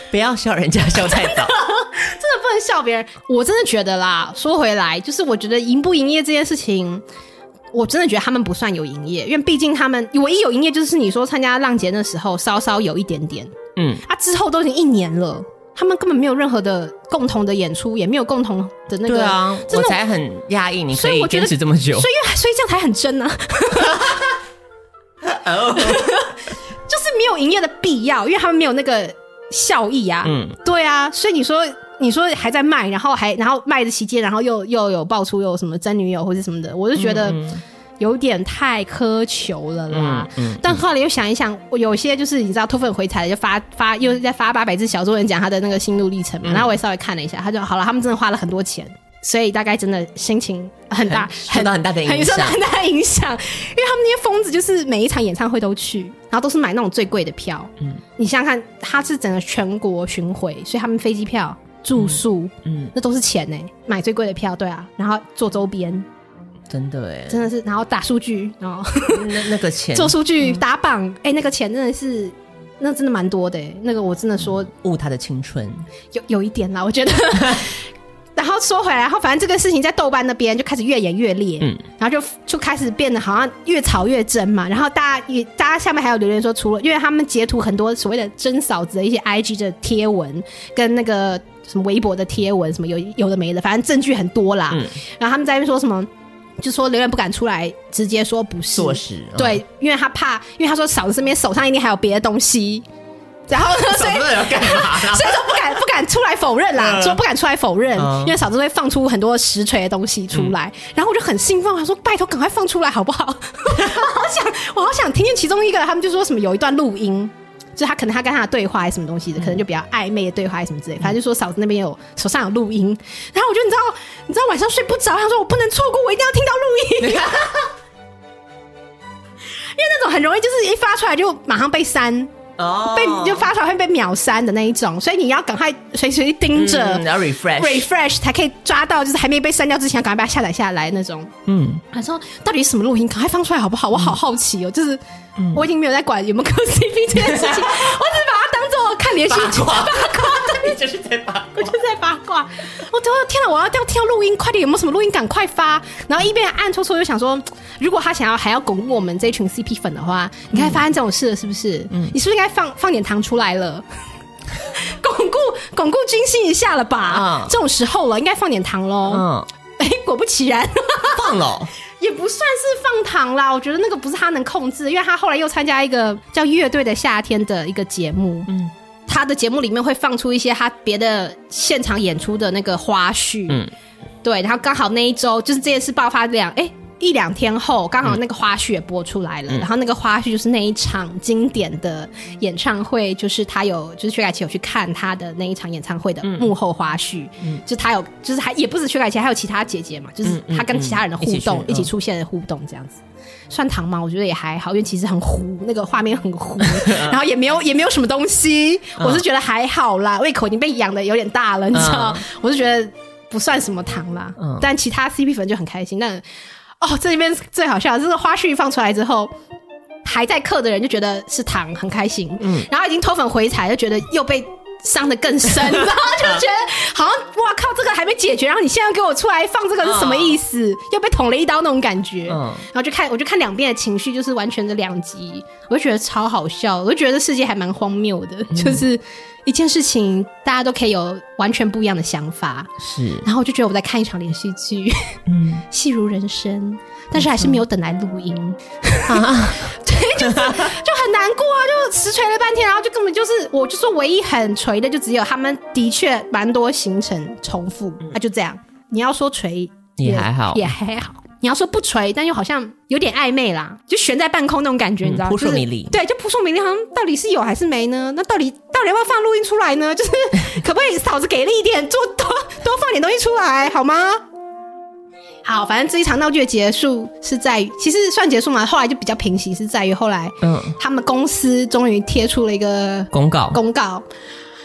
不要笑人家笑太早，
真的不能笑别人。我真的觉得啦，说回来，就是我觉得营不营业这件事情，我真的觉得他们不算有营业，因为毕竟他们唯一有营业就是你说参加浪姐那时候稍稍有一点点，嗯，啊之后都已经一年了。他们根本没有任何的共同的演出，也没有共同的那个。对
啊，我才很讶异，你可以坚持这么久。
所以，所以这样才很真呢、啊。哦，就是没有营业的必要，因为他们没有那个效益啊。嗯，对啊，所以你说，你说还在卖，然后还然后卖的期间，然后又又有爆出有什么真女友或者什么的，我就觉得。嗯有点太苛求了啦，嗯嗯、但后来又想一想，我有些就是你知道脱粉回踩的就发发又在发八百字小作文讲他的那个心路历程嘛，嗯、然后我也稍微看了一下，他就好了，他们真的花了很多钱，所以大概真的心情很大，
很受到很大的影响，
受到很大的影响，因为他们那些疯子就是每一场演唱会都去，然后都是买那种最贵的票，嗯，你想想看，他是整个全国巡回，所以他们飞机票、住宿，嗯，嗯。那都是钱呢，买最贵的票，对啊，然后做周边。
真的哎，
真的是，然后打数据，然后
那那个钱
做数据打榜，哎、嗯，那个钱真的是，那真的蛮多的，那个我真的说
误他的青春，
有有一点啦，我觉得。然后说回来，然后反正这个事情在豆瓣那边就开始越演越烈，嗯，然后就就开始变得好像越吵越真嘛。然后大家也，大家下面还有留言说，除了因为他们截图很多所谓的真嫂子的一些 IG 的贴文，跟那个什么微博的贴文，什么有有的没的，反正证据很多啦。嗯，然后他们在那边说什么？就说刘远不敢出来直接说不是，对，嗯、因为他怕，因为他说嫂子身边手上一定还有别的东西，然后呢，所以？所以说不敢不敢出来否认啦，嗯、说不敢出来否认，嗯、因为嫂子会放出很多实锤的东西出来，嗯、然后我就很兴奋，我说拜托赶快放出来好不好？我好想我好想听见其中一个，他们就说什么有一段录音。就他可能他跟他的对话还是什么东西的，可能就比较暧昧的对话还是什么之类，反正就说嫂子那边有手上有录音，然后我就你知道你知道晚上睡不着，他说我不能错过，我一定要听到录音，因为那种很容易就是一发出来就马上被删，哦，被就发出来会被秒删的那一种，所以你要赶快随时盯着，
然后 refresh
refresh 才可以抓到，就是还没被删掉之前，赶快把它下载下来那种。嗯，他说到底什么录音，赶快放出来好不好？我好好奇哦，就是我已经没有在管有没有磕 CP 这件事情，我只是把它当做看连续剧八卦。
你就是在八卦，
我就在八卦。我都天哪，我要要听录音，快点，有没有什么录音？赶快发。然后一边暗搓搓就想说，如果他想要还要巩固我们这群 CP 粉的话，你看发生这种事了是不是？嗯，你是不是应该放放点糖出来了，巩固巩固军心一下了吧？这种时候了，应该放点糖喽。嗯，哎，果不其然，
放了，
也不算是放糖啦。我觉得那个不是他能控制，因为他后来又参加一个叫《乐队的夏天》的一个节目。嗯。他的节目里面会放出一些他别的现场演出的那个花絮，嗯，对，然后刚好那一周就是这件事爆发两哎一两天后，刚好那个花絮也播出来了，嗯、然后那个花絮就是那一场经典的演唱会，就是他有就是薛凯琪有去看他的那一场演唱会的幕后花絮，嗯，就他有就是还也不止薛凯琪，还有其他姐姐嘛，就是他跟其他人的互动，一起出现的互动这样子。算糖吗？我觉得也还好，因为其实很糊，那个画面很糊，然后也没有也没有什么东西，我是觉得还好啦，胃口已经被养的有点大了，你知道？我是觉得不算什么糖啦，但其他 CP 粉就很开心。但哦，这里面最好笑，这个花絮放出来之后，还在嗑的人就觉得是糖，很开心，嗯，然后已经脱粉回踩，就觉得又被。伤的更深，然后就觉得好像哇靠，这个还没解决，然后你现在给我出来放这个是什么意思？又被捅了一刀那种感觉。然后就看，我就看两边的情绪就是完全的两极，我就觉得超好笑，我就觉得这世界还蛮荒谬的，就是一件事情大家都可以有完全不一样的想法。是，然后我就觉得我在看一场连续剧，嗯，戏如人生。但是还是没有等来录音，啊、对，就是就很难过啊，就实锤了半天，然后就根本就是，我就说唯一很锤的就只有他们的确蛮多行程重复，那、就这样。你要说锤
也还好，
也还好。你要说不锤，但又好像有点暧昧啦，就悬在半空那种感觉，嗯、你知道吗？扑朔迷离。对，就扑朔迷离，好像到底是有还是没呢？那到底到底要不要放录音出来呢？就是可不可以嫂子给力一点，做多多放点东西出来好吗？好，反正这一场闹剧的结束是在于，其实算结束嘛，后来就比较平息，是在于后来，嗯，他们公司终于贴出了一个
公告，
公告，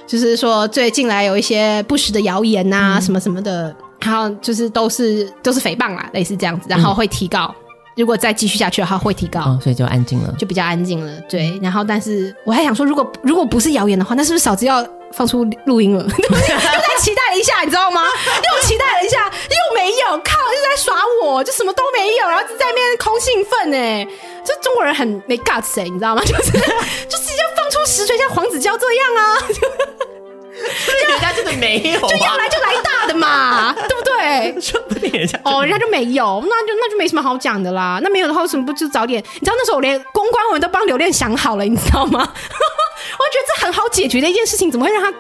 就是说最近来有一些不实的谣言啊，什么什么的，然后就是都是都是诽谤啦，类似这样子，然后会提告，如果再继续下去的话会提告，
哦，所以就安静了，
就比较安静了，对，然后但是我还想说，如果如果不是谣言的话，那是不是嫂子要？放出录音了，又期待了一下，你知道吗？又期待了一下，又没有，靠，又在耍我，就什么都没有，然后就在那边空兴奋哎，就中国人很没 guts 哎，你知道吗？就是就是要放出实锤，像黄子佼这样啊，
人家真的没有，
就要来就来大的嘛，对不对？
说不定人家
哦，人家就没有，那就那就没什么好讲的啦。那没有的话，为什么不就早点？你知道那时候我连公关文都帮刘恋想好了，你知道吗？我觉得这很好解决的一件事情，怎么会让它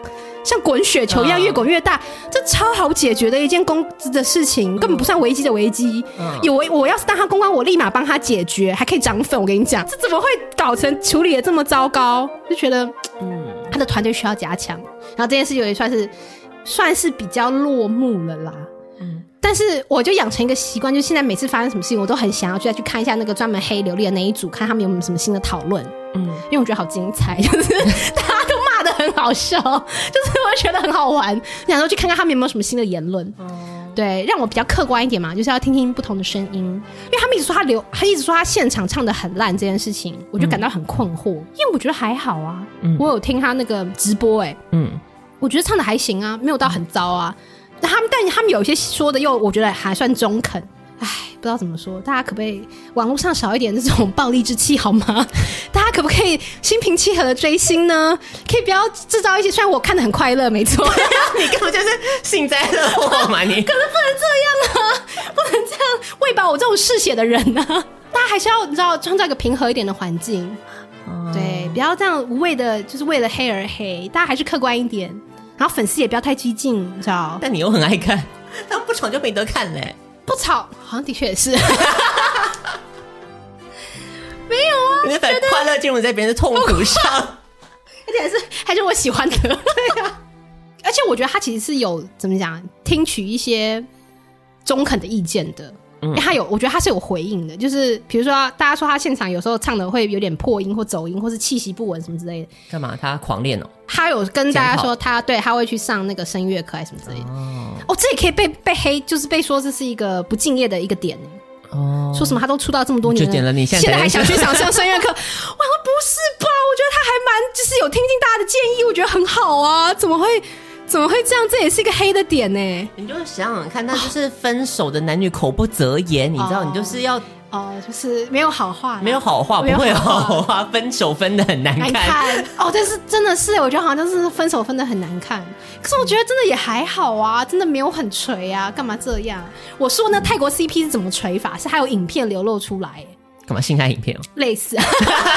像滚雪球一样越滚越大？这超好解决的一件工资的事情，根本不算危机的危机。有我我要是当他公关，我立马帮他解决，还可以涨粉。我跟你讲，这怎么会搞成处理的这么糟糕？就觉得，嗯，他的团队需要加强。然后这件事情也算是算是比较落幕了啦。嗯，但是我就养成一个习惯，就现在每次发生什么事情，我都很想要去再去看一下那个专门黑刘丽的那一组，看他们有没有什么新的讨论。嗯，因为我觉得好精彩，就是 好笑，就是我觉得很好玩，想说去看看他们有没有什么新的言论。嗯，对，让我比较客观一点嘛，就是要听听不同的声音。因为他们一直说他流，他一直说他现场唱的很烂这件事情，我就感到很困惑。嗯，因为我觉得还好啊，嗯，我有听他那个直播，欸，哎，嗯，我觉得唱的还行啊，没有到很糟啊。那他们，但他们有一些说的又我觉得还算中肯。唉，不知道怎么说，大家可不可以网络上少一点这种暴力之气好吗？大家可不可以心平气和的追星呢？可以不要制造一些，虽然我看的很快乐，没错，
你根本就是幸灾乐祸嘛，你可
是不能这样啊，不能这样喂饱我这种嗜血的人呢、啊。大家还是要你知道，创造一个平和一点的环境，嗯、对，不要这样无谓的，就是为了黑而黑。大家还是客观一点，然后粉丝也不要太激进，你知道？
但你又很爱看，他们不吵就没得看嘞。
不吵，好像的确也是，没有啊，
你把快乐建立在别人的痛苦上，
而且还是还是我喜欢的，对啊，而且我觉得他其实是有怎么讲，听取一些中肯的意见的，嗯，他有，我觉得他是有回应的，就是比如说大家说他现场有时候唱的会有点破音或走音，或是气息不稳什么之类的。
干嘛？他狂练哦。
他有跟大家说他对他会去上那个声乐课还是什么之类的。哦，哦，这也可以被被黑，就是被说这是一个不敬业的一个点。哦，说什么他都出道这么多年了，
就点了你现在，
现在还想去上上声乐课？我说不是吧？我觉得他还蛮就是有听进大家的建议，我觉得很好啊，怎么会？怎么会这样？这也是一个黑的点呢。
你就想想看，那就是分手的男女口不择言，你知道，你就是要
哦，就是没有好话，
没有好话，不会有好话，分手分的很难看。
哦，但是真的是，我觉得好像就是分手分的很难看。可是我觉得真的也还好啊，真的没有很锤啊，干嘛这样？我说那泰国 CP 是怎么锤法？是还有影片流露出来？
干嘛性爱影片哦？
类似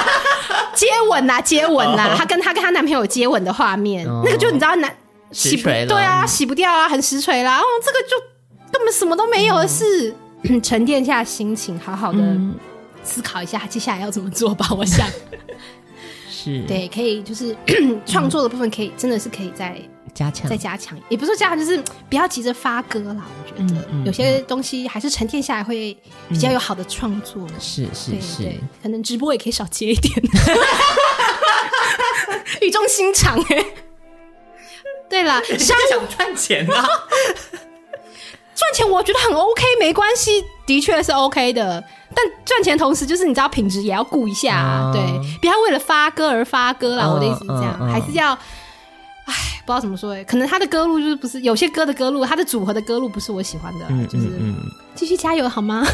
接吻呐，接吻呐，她跟她跟她男朋友接吻的画面，那个就你知道男。洗不对啊，洗不掉啊，很实锤啦。哦，这个就根本什么都没有的事。嗯、沉淀下心情，好好的思考一下接下来要怎么做吧。我想
是
对，可以就是 创作的部分，可以真的是可以再
加强，
再加强。也不是加强，就是不要急着发歌啦。我觉得、嗯、有些东西还是沉淀下来会比较有好的创作。
是是是，
可能直播也可以少接一点。语重心长哎、欸。对了，
想赚钱啊！
赚钱我觉得很 OK，没关系，的确是 OK 的。但赚钱同时，就是你知道品质也要顾一下，啊，uh, 对，不要为了发歌而发歌啦。Uh, 我的意思是这样，uh, uh, 还是要，哎，不知道怎么说哎，可能他的歌路就是不是有些歌的歌路，他的组合的歌路不是我喜欢的，嗯、就是继续加油好吗？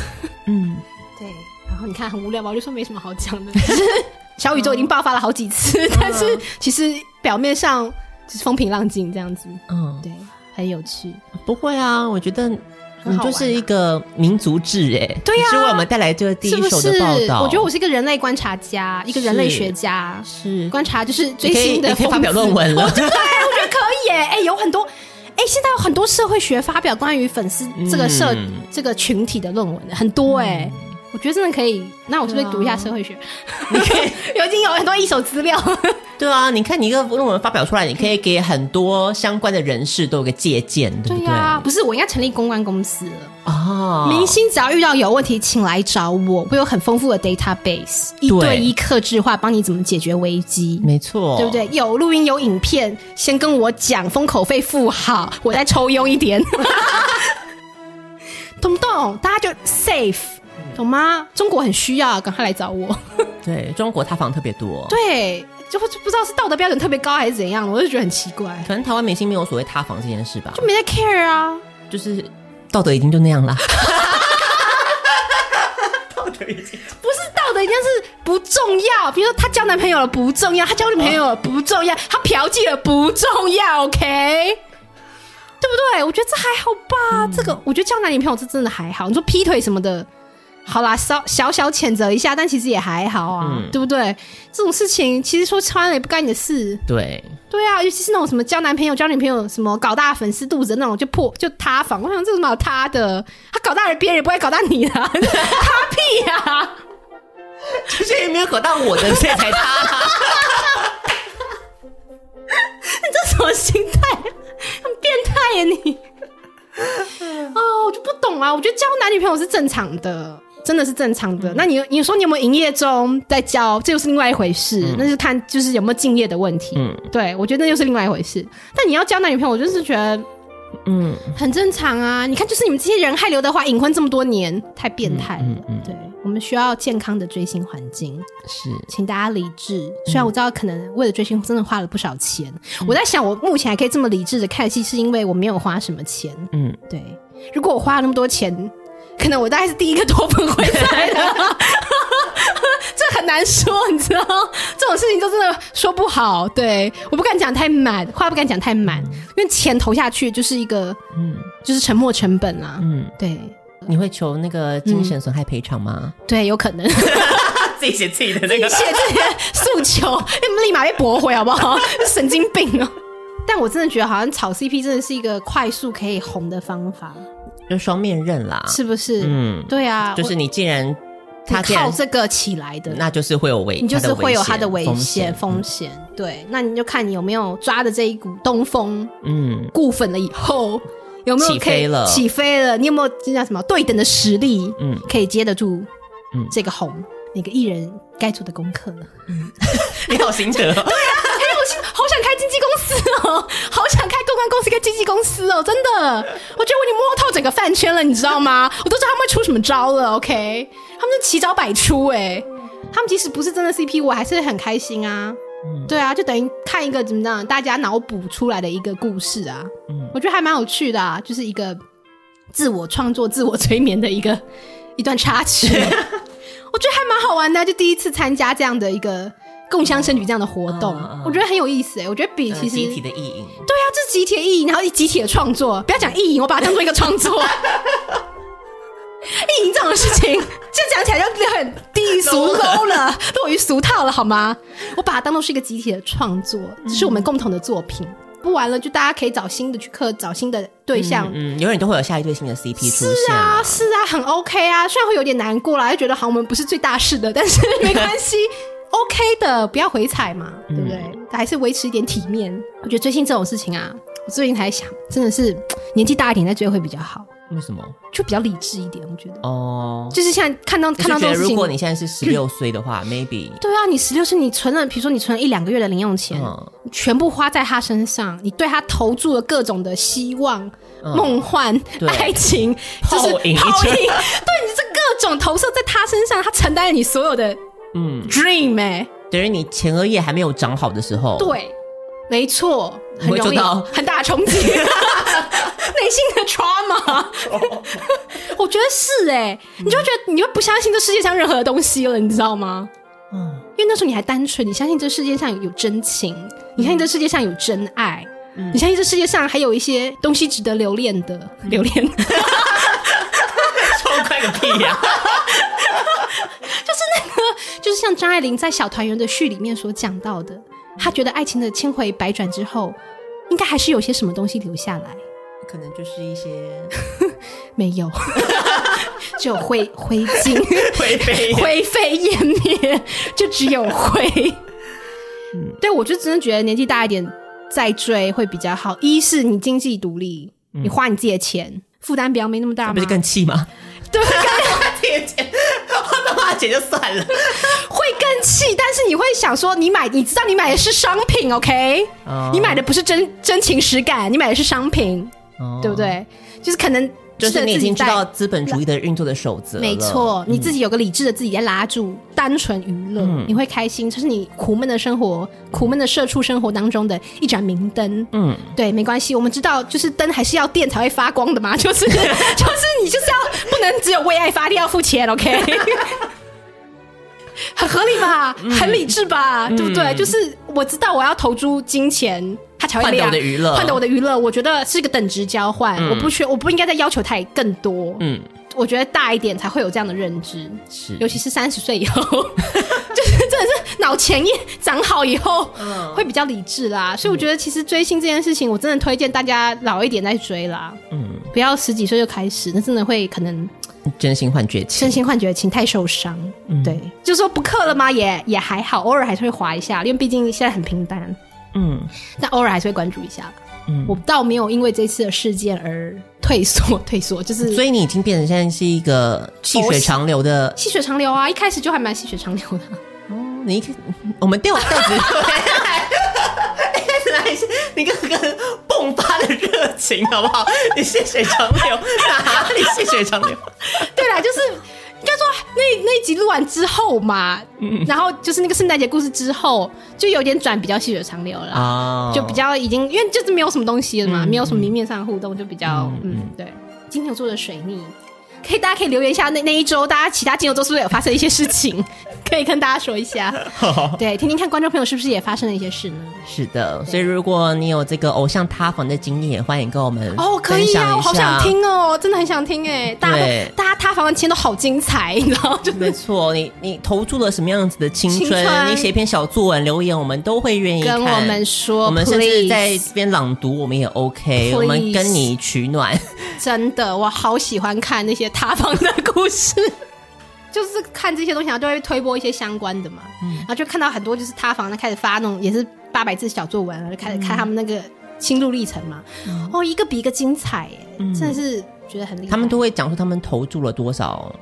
嗯，对。然后你看很无聊吧，我就说没什么好讲的。小宇宙已经爆发了好几次，uh, 但是其实表面上。就是风平浪静这样子，嗯，对，很有趣。
不会啊，我觉得你就是一个民族志哎，
对呀，
是为我们带来这个第一手的报道。
我觉得我是一个人类观察家，一个人类学家，是观察就是最新的，
可以发表论文了。
对，我觉得可以耶。哎，有很多，哎，现在有很多社会学发表关于粉丝这个社这个群体的论文，很多哎。我觉得真的可以，那我是不是读一下社会学？你可以，已经有很多一手资料。
对啊，你看你一个论文发表出来，你可以给很多相关的人士都有个借鉴，对不对？啊，
不是，我应该成立公关公司了哦。明星只要遇到有问题，请来找我，我有很丰富的 database，一对一克制化，帮你怎么解决危机。
没错，
对不对？有录音有影片，先跟我讲，封口费付好，我再抽佣一点，懂不懂？大家就 safe。懂吗？中国很需要，赶快来找我。
对，中国塌房特别多。
对，就不知道是道德标准特别高还是怎样，我就觉得很奇怪。
可能台湾明星没有所谓塌房这件事吧，
就没在 care 啊。
就是道德已经就那样了。
道德已经不是道德，已经是不重要。比如说他交男朋友了不重要，他交女朋友了不重要，他嫖妓了不重要，OK？对不对？我觉得这还好吧。嗯、这个我觉得交男女朋友这真的还好。你说劈腿什么的。好啦，小小小谴责一下，但其实也还好啊，嗯、对不对？这种事情其实说穿了也不干你的事。
对，
对啊，尤其是那种什么交男朋友、交女朋友，什么搞大粉丝肚子那种，就破就塌房。我想这有什么好塌的？他搞大了别人，也不会搞大你的，塌屁呀、啊！
就是也没有搞到我的，所以才塌。
你这什么心态？很变态呀你！哦，我就不懂啊！我觉得交男女朋友是正常的，真的是正常的。嗯、那你你说你有没有营业中在教，这又是另外一回事。嗯、那是看就是有没有敬业的问题。嗯，对，我觉得那又是另外一回事。但你要交男女朋友，我就是觉得，嗯，很正常啊。你看，就是你们这些人害刘德华隐婚这么多年，太变态了。嗯，嗯，嗯对。我们需要健康的追星环境，是，请大家理智。虽然我知道可能为了追星真的花了不少钱，嗯、我在想我目前还可以这么理智的看戏，是因为我没有花什么钱。嗯，对。如果我花了那么多钱，可能我大概是第一个脱粉回来的。这很难说，你知道，这种事情就真的说不好。对，我不敢讲太满，话不敢讲太满，因为钱投下去就是一个，嗯，就是沉没成本啊。嗯，对。
你会求那个精神损害赔偿吗？嗯？
对，有可能
自己写自己的那个，
写这些诉求，你们立马被驳回好不好？神经病哦！但我真的觉得，好像炒 CP 真的是一个快速可以红的方法，
就双面刃啦，
是不是？嗯，对啊，
就是你既然他
靠这个起来的，
那就是会有危，
你就是会有他的危险风险。对，那你就看你有没有抓的这一股东风，嗯，固粉了以后。有没有可以
起飞了？
起飞了，你有没有这叫什么对等的实力？嗯，可以接得住，嗯，这个红，每个艺人该做的功课呢。嗯，
你好心得，对啊，很
有心，好想开经纪公司哦，好想开公关公司跟经纪公司哦，真的，我觉得我已经摸透整个饭圈了，你知道吗？我都知道他们会出什么招了，OK，他们就奇招百出，哎，他们即使不是真的 CP，我还是很开心啊。嗯、对啊，就等于看一个怎么样，大家脑补出来的一个故事啊。嗯，我觉得还蛮有趣的啊，就是一个自我创作、自我催眠的一个一段插曲。我觉得还蛮好玩的，就第一次参加这样的一个共襄盛举这样的活动，嗯嗯、我觉得很有意思哎。我觉得比其实
集体的意淫，
对啊，这是集体的意淫，然后一集体的创作，不要讲意淫，我把它当做一个创作。意淫这种事情，这讲起来就很低俗 low 了，落于俗套了，好吗？我把它当做是一个集体的创作，这是我们共同的作品。不完了，就大家可以找新的去刻，找新的对象。
嗯，永远都会有下一对新的 CP 出现。
是啊，是啊，很 OK 啊。虽然会有点难过啦，就觉得好，我们不是最大事的，但是没关系 ，OK 的，不要回踩嘛，对不对？还是维持一点体面。我觉得追星这种事情啊，我最近才想，真的是年纪大一点再追会比较好。
为什么？
就比较理智一点，我觉得。
哦。
就是像看到看到这种事情，
如果你现在是 十六岁的话，maybe。
对啊，你十六岁，你存了，比如说你存了一两个月的零用钱，全部花在他身上，你对他投注了各种的希望、梦幻、爱情，就是泡影，对，你这各种投射在他身上，他承担了你所有的嗯 dream 哎，
等于你前额叶还没有长好的时候，
对，没错，很容易很大的冲击。内心的 trauma，我觉得是哎、欸，你就会觉得你就不相信这世界上任何的东西了，你知道吗？嗯，因为那时候你还单纯，你相信这世界上有真情，你相信这世界上有真爱，嗯、你相信这世界上还有一些东西值得留恋的，留恋。
超快个屁呀！
就是像张爱玲在《小团圆》的序里面所讲到的，她觉得爱情的千回百转之后，应该还是有些什么东西留下来。
可能就是一些
没有，只有灰灰烬、
灰飞
灰飞烟灭，就只有灰。嗯，对，我就真的觉得年纪大一点再追会比较好。一是你经济独立，嗯、你花你自己的钱，负担比较没那么大吗？
不是更气吗？
对，花
自己的钱，花他妈钱就算了，
会更气。但是你会想说，你买，你知道你买的是商品，OK？、哦、你买的不是真真情实感，你买的是商品。哦、对不对？就是可能
就是你已经知道资本主义的运作的守则，
没错，嗯、你自己有个理智的自己在拉住，单纯娱乐，嗯、你会开心，这、就是你苦闷的生活、苦闷的社畜生活当中的一盏明灯。嗯，对，没关系，我们知道，就是灯还是要电才会发光的嘛，就是 就是你就是要不能只有为爱发电，要付钱，OK？很合理吧？嗯、很理智吧？嗯、对不对？就是我知道我要投注金钱。他才会换得
我的娱乐，
换得我的娱乐，我觉得是一个等值交换。嗯、我不缺，我不应该再要求他更多。嗯，我觉得大一点才会有这样的认知，是，尤其是三十岁以后，就是真的是脑前叶长好以后，嗯，会比较理智啦。所以我觉得，其实追星这件事情，我真的推荐大家老一点再追啦。嗯，不要十几岁就开始，那真的会可能
真心换绝情，
真心换绝情太受伤。嗯，对，就是说不氪了吗？也也还好，偶尔还是会滑一下，因为毕竟现在很平淡。嗯，但偶尔还是会关注一下。嗯，我倒没有因为这次的事件而退缩，退缩就是。
所以你已经变成现在是一个细水长流的
细水长流啊！一开始就还蛮细水长流的。
哦，你一开 我们调调子，你个跟迸发的热情，好不好？你细水长流哪里细水长流？
对啦，就是。应该说那那一集录完之后嘛，嗯、然后就是那个圣诞节故事之后，就有点转比较细水长流了，哦、就比较已经因为就是没有什么东西了嘛，嗯、没有什么明面上的互动，就比较嗯，嗯对。金牛座的水逆，可以大家可以留言一下那那一周大家其他金牛座是不是有发生一些事情，可以跟大家说一下，对，听听看观众朋友是不是也发生了一些事呢？
是的，所以如果你有这个偶像塌房的经历，也欢迎跟我们
哦，可以啊，我好想听哦，真的很想听哎，大家对。大家塌房的经验都好精彩，你知道？没
错，你你投注了什么样子的青春？青春。你写一篇小作文留言，我们都会愿意
跟我们说，
我们甚至在这边朗读，我们也 OK，Please 我们跟你取暖。
真的，我好喜欢看那些塌房的故事。就是看这些东西，然后就会推播一些相关的嘛，嗯、然后就看到很多就是塌房，的开始发那种也是八百字小作文，就开始看他们那个心路历程嘛，嗯、哦，一个比一个精彩，哎、嗯，真的是觉得很厉害。
他们都会讲说他们投注了多少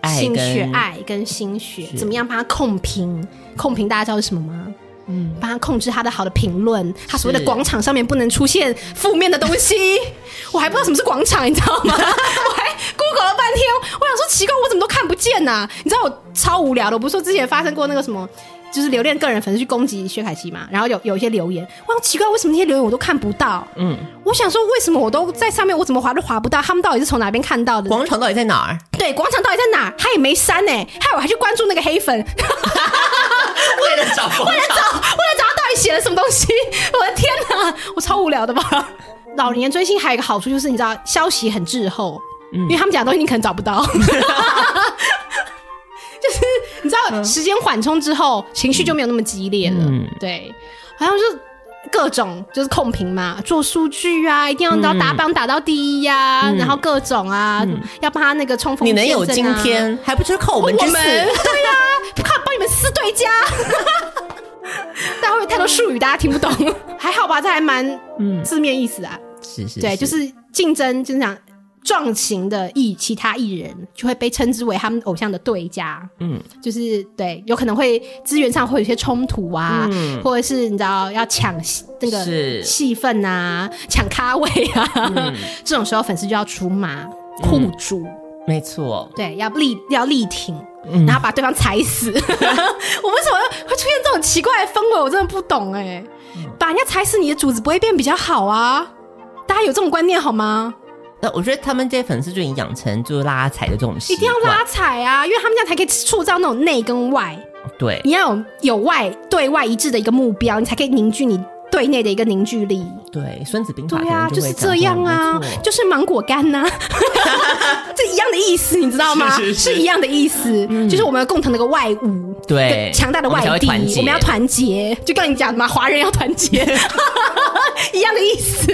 爱
心血、爱跟心血，怎么样帮他控评？控评大家知道是什么吗？嗯，帮他控制他的好的评论，他所谓的广场上面不能出现负面的东西。我还不知道什么是广场，你知道吗？我还 Google 了半天，我想说奇怪，我怎么都看不见呐、啊？你知道我超无聊的，我不是说之前发生过那个什么，就是留恋个人粉丝去攻击薛凯琪嘛，然后有有一些留言，我想奇怪，为什么那些留言我都看不到？嗯，我想说为什么我都在上面，我怎么划都划不到？他们到底是从哪边看到的？
广场到底在哪儿？
对，广场到底在哪儿？他也没删呢、欸，害我还去关注那个黑粉。
为了找，为
了找，为了找他到底写了什么东西？我的天哪，我超无聊的吧？老年追星还有一个好处就是，你知道消息很滞后，嗯、因为他们讲的东西你可能找不到。就是你知道时间缓冲之后，情绪就没有那么激烈了。嗯、对，好像是各种就是控评嘛，做数据啊，一定要到打榜打到第一呀、啊，嗯、然后各种啊，嗯、要帮他那个冲锋、啊。
你能有今天，还不就是靠我们？我们对
呀、啊，靠帮你们撕对家。但会不会太多术语大家听不懂？还好吧，这还蛮嗯字面意思啊。
是是，
对，就是竞争，就是讲撞型的艺其他艺人就会被称之为他们偶像的对家。嗯，就是对，有可能会资源上会有一些冲突啊，嗯、或者是你知道要抢那个戏份啊，抢咖位啊，嗯、这种时候粉丝就要出马护主。嗯
没错，
对，要力要力挺，嗯、然后把对方踩死。我为什么会出现这种奇怪的氛围？我真的不懂哎。嗯、把人家踩死，你的主子不会变比较好啊？大家有这种观念好吗？
那我觉得他们这些粉丝就已经养成就是拉踩的这种习惯，
一定要拉踩啊，因为他们这样才可以塑造那种内跟外。
对，
你要有有外对外一致的一个目标，你才可以凝聚你。对内的一个凝聚力，
对《孙子兵法》
对啊，就是这样啊，就是芒果干呐，这一样的意思，你知道吗？是一样的意思，就是我们共同的一个外物，
对，
强大的外敌，我们要团结，就跟你讲的嘛，华人要团结，一样的意思，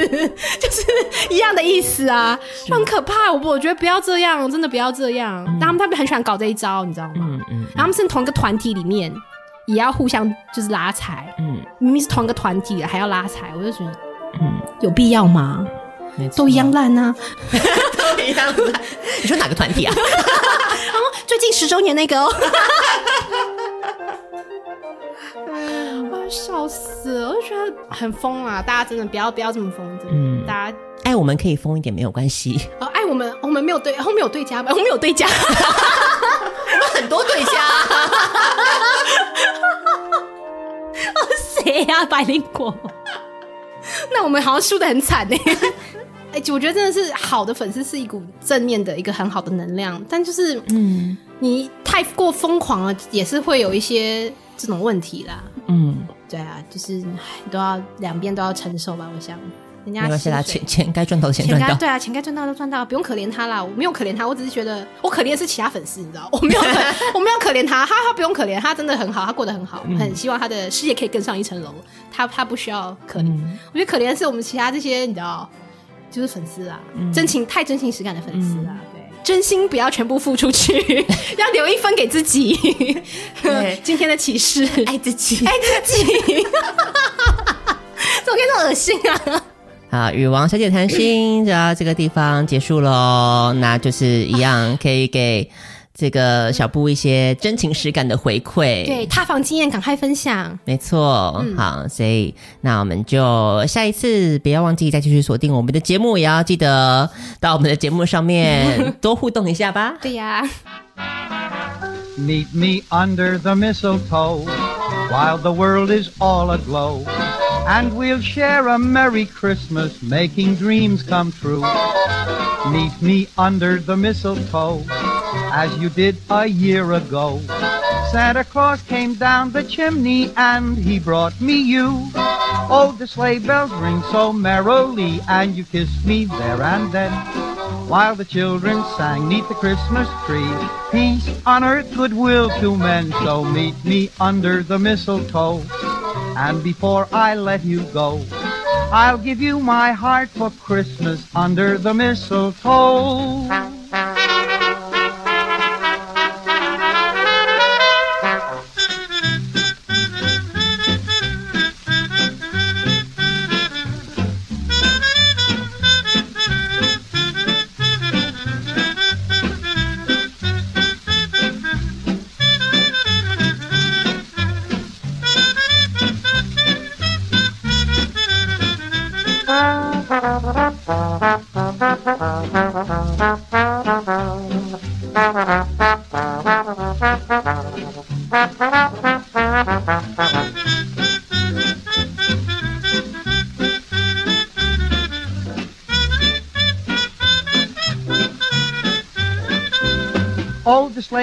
就是一样的意思啊，很可怕，我我觉得不要这样，真的不要这样，他们他们很喜欢搞这一招，你知道吗？嗯嗯，然后他们是同一个团体里面。也要互相就是拉踩，嗯，明明是同一个团体的，还要拉踩，我就觉得，嗯，有必要吗？都一样烂啊，
都一样烂。你说哪个团体啊？
最近十周年那个哦，笑死了，我就觉得很疯啊！大家真的不要不要这么疯，真的，嗯，大家
爱我们可以疯一点没有关系。
哦，爱我们，我们没有对，后面有对家吧？我们有对家，百灵果？那我们好像输的很惨呢。哎，我觉得真的是好的粉丝是一股正面的一个很好的能量，但就是嗯，你太过疯狂了，也是会有一些这种问题啦。嗯，对啊，就是都要两边都要承受吧，我想。人家是
他钱钱该赚到的钱赚到，
对啊，钱该赚到的都赚到，不用可怜他啦。我没有可怜他，我只是觉得我可怜的是其他粉丝，你知道，我没有可 我没有可怜他，他他不用可怜，他真的很好，他过得很好，嗯、很希望他的事业可以更上一层楼。他他不需要可怜，嗯、我觉得可怜的是我们其他这些，你知道，就是粉丝啊，嗯、真情太真情实感的粉丝啊，嗯、对，真心不要全部付出去，要留一分给自己。今天的启示，
爱自己，
爱自己，怎么可以这么恶心啊？
好，与王小姐谈心就到这个地方结束喽。那就是一样，可以给这个小布一些真情实感的回馈。
对，塌房经验赶快分享。
没错，嗯、好，所以那我们就下一次不要忘记再继续锁定我们的节目，也要记得到我们的节目上面多互动一下吧。
对呀。
Meet me under the mistletoe while the world is all aglow. And we'll share a Merry Christmas, making dreams come true. Meet me under the mistletoe, as you did a year ago. Santa Claus came down the chimney and he brought me you. Oh, the sleigh bells ring so merrily, and you kissed me there and then. While the children sang neath the Christmas tree, peace on earth, goodwill to men. So meet me under the mistletoe. And before I let you go, I'll give you my heart for Christmas under the mistletoe.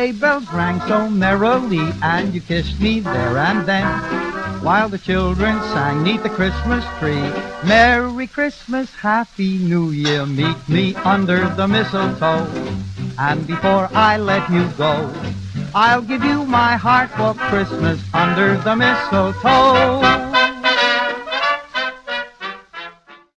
Sleigh bells rang so merrily, and you kissed me there and then. While the children sang neath the Christmas tree, Merry Christmas, Happy New Year, meet me under the mistletoe. And before I let you go, I'll give you my heart for Christmas under the mistletoe.